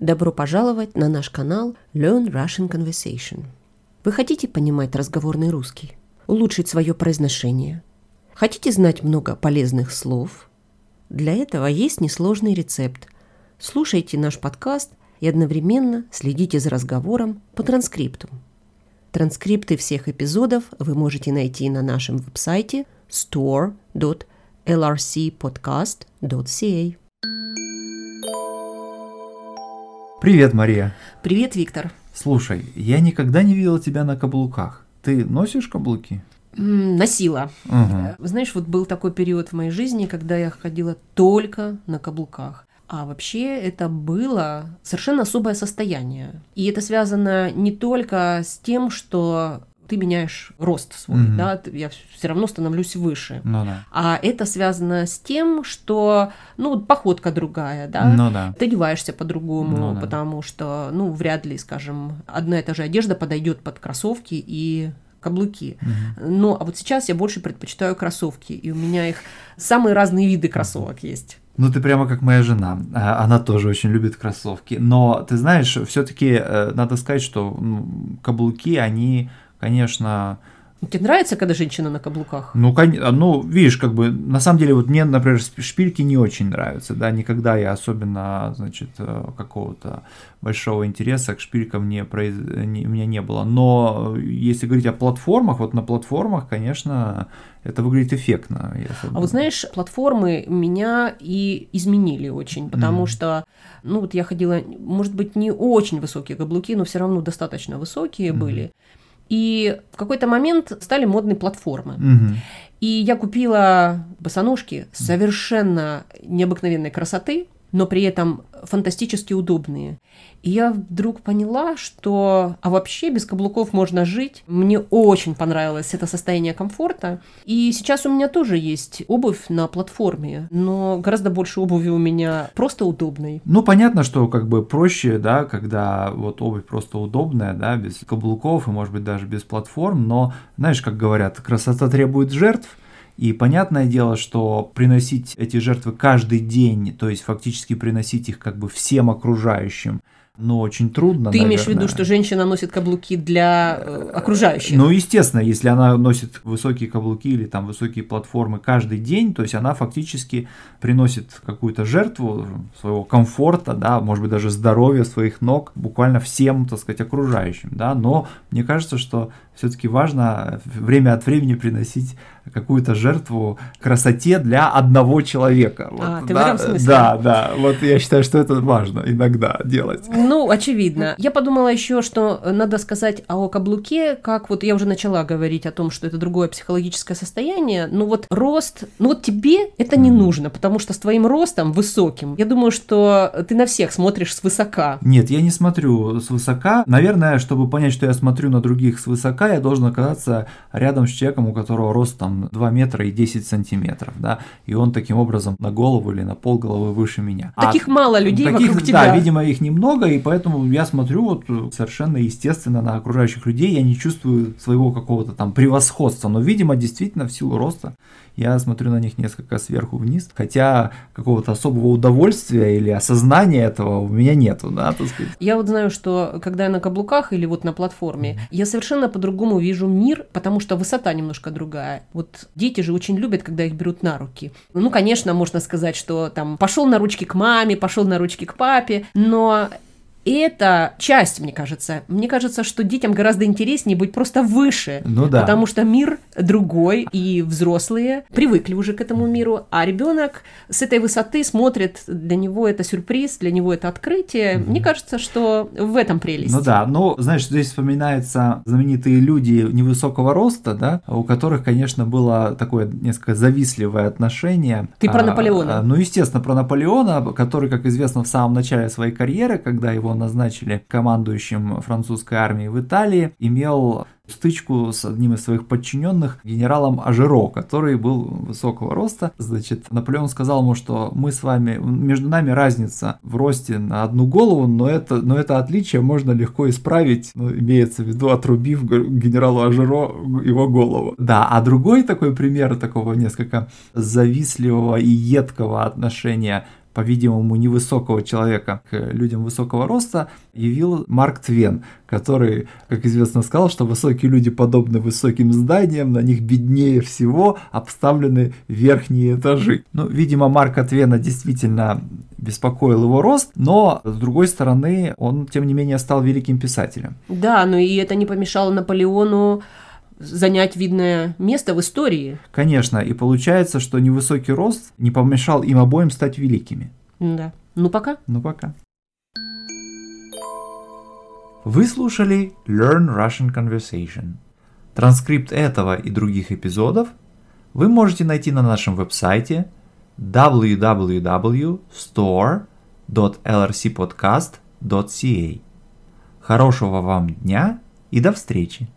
Добро пожаловать на наш канал Learn Russian Conversation. Вы хотите понимать разговорный русский? Улучшить свое произношение? Хотите знать много полезных слов? Для этого есть несложный рецепт. Слушайте наш подкаст и одновременно следите за разговором по транскрипту. Транскрипты всех эпизодов вы можете найти на нашем веб-сайте store.lrcpodcast.ca. Привет, Мария. Привет, Виктор. Слушай, я никогда не видела тебя на каблуках. Ты носишь каблуки? Носила. Угу. Знаешь, вот был такой период в моей жизни, когда я ходила только на каблуках. А вообще это было совершенно особое состояние. И это связано не только с тем, что ты меняешь рост свой, Мгм. да, я все равно становлюсь выше. Ну да. А это связано с тем, что, ну, походка другая, да, Ну да. ты одеваешься по-другому, Ну да. потому что, ну, вряд ли, скажем, одна и та же одежда подойдет под кроссовки и каблуки. Мгм. Но а вот сейчас я больше предпочитаю кроссовки, и у меня их самые разные виды кроссовок есть. Ну ты прямо как моя жена. А, Она тоже очень любит кроссовки. Но ты знаешь, все-таки надо сказать, что ну, каблуки, они, конечно, Тебе нравится, когда женщина на каблуках? Ну, кон- ну, видишь, как бы, на самом деле, вот мне, например, шпильки не очень нравятся, да, никогда я особенно, значит, э, какого-то большого интереса к шпилькам не, произ- не- у меня не было. Но если говорить о платформах, вот на платформах, конечно, это выглядит эффектно. я А вот знаешь, платформы меня и изменили очень, потому Мгм. что, ну вот я ходила, может быть, не очень высокие каблуки, но все равно достаточно высокие Мгм. были. И в какой-то момент стали модны платформы. Мгм. И я купила босоножки совершенно необыкновенной красоты, но при этом фантастически удобные. И я вдруг поняла, что а вообще без каблуков можно жить. Мне очень понравилось это состояние комфорта. И сейчас у меня тоже есть обувь на платформе, но гораздо больше обуви у меня просто удобной. Ну, понятно, что как бы проще, да, когда вот обувь просто удобная, да, без каблуков и, может быть, даже без платформ, но, знаешь, как говорят, красота требует жертв, и понятное дело, что приносить эти жертвы каждый день, то есть фактически приносить их как бы всем окружающим, ну, очень трудно, Ты имеешь в виду, наверное. что женщина носит каблуки для э, окружающих? Ну, естественно, если она носит высокие каблуки или там высокие платформы каждый день, то есть она фактически приносит какую-то жертву своего комфорта, да, может быть, даже здоровья своих ног буквально всем, так сказать, окружающим, да, но мне кажется, что все-таки важно время от времени приносить какую-то жертву красоте для одного человека. А, Вот, ты в да, этом смысле? Да, да, вот я считаю, что это важно иногда делать. Ну, очевидно. Я подумала еще, что надо сказать о каблуке, как вот я уже начала говорить о том, что это другое психологическое состояние. Ну вот рост, ну вот тебе это не нужно, потому что с твоим ростом высоким, я думаю, что ты на всех смотришь свысока. Нет, я не смотрю свысока. Наверное, чтобы понять, что я смотрю на других свысока, я должен оказаться рядом с человеком, у которого рост там 2 метра и 10 сантиметров, да, и он таким образом на голову или на пол головы выше меня. А Таких мало людей таких, вокруг тебя. Да, видимо, их немного, и поэтому я смотрю вот совершенно естественно на окружающих людей, я не чувствую своего какого-то там превосходства, но, видимо, действительно в силу роста я смотрю на них несколько сверху вниз, хотя какого-то особого удовольствия или осознания этого у меня нету, да, так сказать. Я вот знаю, что когда я на каблуках или вот на платформе, я совершенно по-другому вижу мир, потому что высота немножко другая. Вот дети же очень любят, когда их берут на руки. Ну, конечно, можно сказать, что там пошел на ручки к маме, пошел на ручки к папе, но это часть, мне кажется. Мне кажется, что детям гораздо интереснее быть просто выше. Ну да. Потому что мир другой, и взрослые привыкли уже к этому миру, а ребенок с этой высоты смотрит, для него это сюрприз, для него это открытие. Мне кажется, что в этом прелесть. Ну да, но, знаешь, здесь вспоминаются знаменитые люди невысокого роста, да, у которых, конечно, было такое несколько завистливое отношение. Ты про А, Наполеона. а, Ну, естественно, про Наполеона, который, как известно, в самом начале своей карьеры, когда его назначили командующим французской армией в Италии, имел стычку с одним из своих подчиненных, генералом Ажеро, который был высокого роста. Значит, Наполеон сказал ему, что мы с вами, между нами разница в росте на одну голову, но это, но это отличие можно легко исправить, ну, имеется в виду, отрубив генералу Ажеро его голову. Да, а другой такой пример такого несколько завистливого и едкого отношения по-видимому, невысокого человека к людям высокого роста явил Марк Твен, который, как известно, сказал, что высокие люди подобны высоким зданиям, на них беднее всего обставлены верхние этажи. Ну, видимо, Марка Твена действительно беспокоил его рост, но, с другой стороны, он, тем не менее, стал великим писателем. Да, но и это не помешало Наполеону занять видное место в истории. Конечно, и получается, что невысокий рост не помешал им обоим стать великими. Да. Ну пока. Ну пока. Вы слушали Learn Russian Conversation. Транскрипт этого и других эпизодов вы можете найти на нашем веб-сайте www.store.lrcpodcast.ca. Хорошего вам дня и до встречи!